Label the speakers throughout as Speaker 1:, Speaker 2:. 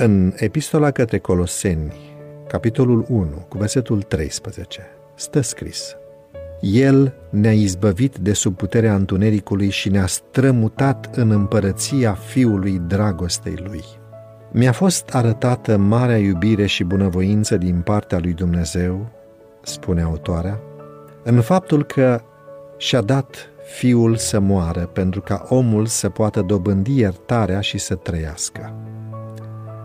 Speaker 1: În epistola către Coloseni, capitolul 1, cu versetul 13, stă scris El ne-a izbăvit de sub puterea întunericului și ne-a strămutat în împărăția Fiului dragostei Lui. Mi-a fost arătată marea iubire și bunăvoință din partea lui Dumnezeu, spune autoarea, în faptul că și-a dat Fiul să moară pentru ca omul să poată dobândi iertarea și să trăiască.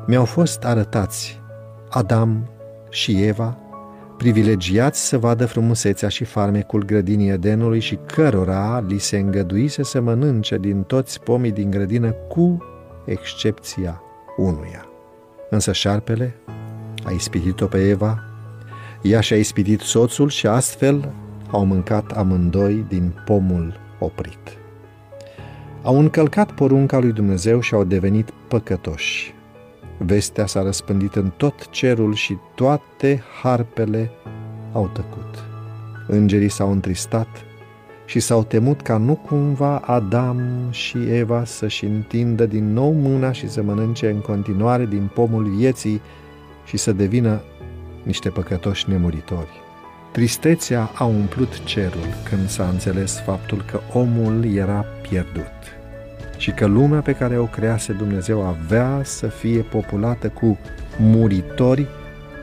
Speaker 1: Mi-au fost arătați Adam și Eva, privilegiați să vadă frumusețea și farmecul grădinii Edenului și cărora li se îngăduise să mănânce din toți pomii din grădină cu excepția unuia. Însă șarpele a ispitit-o pe Eva, ea și-a ispitit soțul și astfel au mâncat amândoi din pomul oprit. Au încălcat porunca lui Dumnezeu și au devenit păcătoși. Vestea s-a răspândit în tot cerul și toate harpele au tăcut. Îngerii s-au întristat și s-au temut ca nu cumva Adam și Eva să-și întindă din nou mâna și să mănânce în continuare din pomul vieții și să devină niște păcătoși nemuritori. Tristețea a umplut cerul când s-a înțeles faptul că omul era pierdut și că lumea pe care o crease Dumnezeu avea să fie populată cu muritori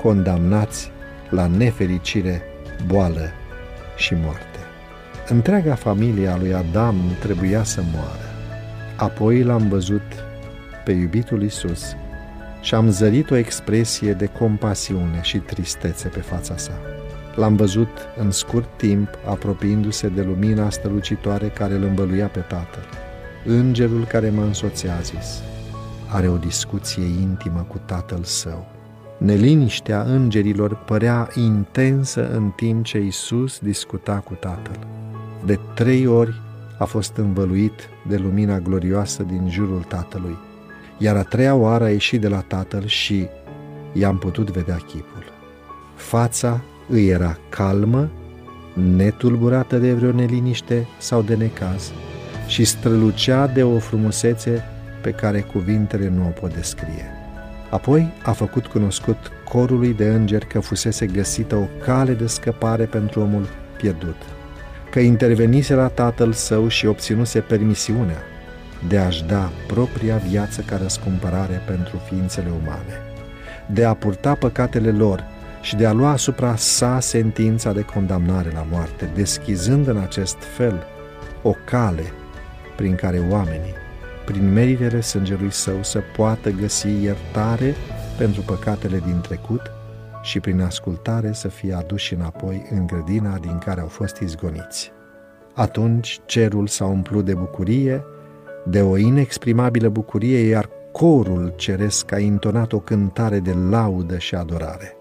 Speaker 1: condamnați la nefericire, boală și moarte. Întreaga familie a lui Adam trebuia să moară. Apoi l-am văzut pe iubitul Isus și am zărit o expresie de compasiune și tristețe pe fața sa. L-am văzut în scurt timp apropiindu-se de lumina strălucitoare care îl învăluia pe Tatăl. Îngerul care mă însoțea a zis, are o discuție intimă cu Tatăl său. Neliniștea îngerilor părea intensă în timp ce Isus discuta cu Tatăl. De trei ori a fost învăluit de lumina glorioasă din jurul Tatălui, iar a treia oară a ieșit de la Tatăl și i-am putut vedea chipul. Fața îi era calmă, netulburată de vreo neliniște sau de necaz și strălucea de o frumusețe pe care cuvintele nu o pot descrie. Apoi a făcut cunoscut corului de îngeri că fusese găsită o cale de scăpare pentru omul pierdut, că intervenise la tatăl său și obținuse permisiunea de a-și da propria viață ca răscumpărare pentru ființele umane, de a purta păcatele lor și de a lua asupra sa sentința de condamnare la moarte, deschizând în acest fel o cale prin care oamenii, prin meritele sângelui său, să poată găsi iertare pentru păcatele din trecut și prin ascultare să fie aduși înapoi în grădina din care au fost izgoniți. Atunci cerul s-a umplut de bucurie, de o inexprimabilă bucurie, iar corul ceresc a intonat o cântare de laudă și adorare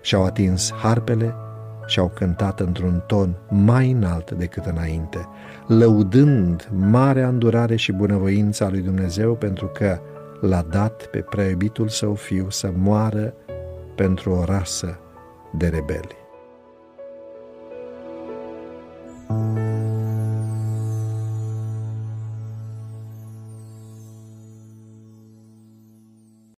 Speaker 1: și-au atins harpele și au cântat într-un ton mai înalt decât înainte, lăudând marea îndurare și bunăvoința lui Dumnezeu pentru că l-a dat pe prea său fiu să moară pentru o rasă de rebeli.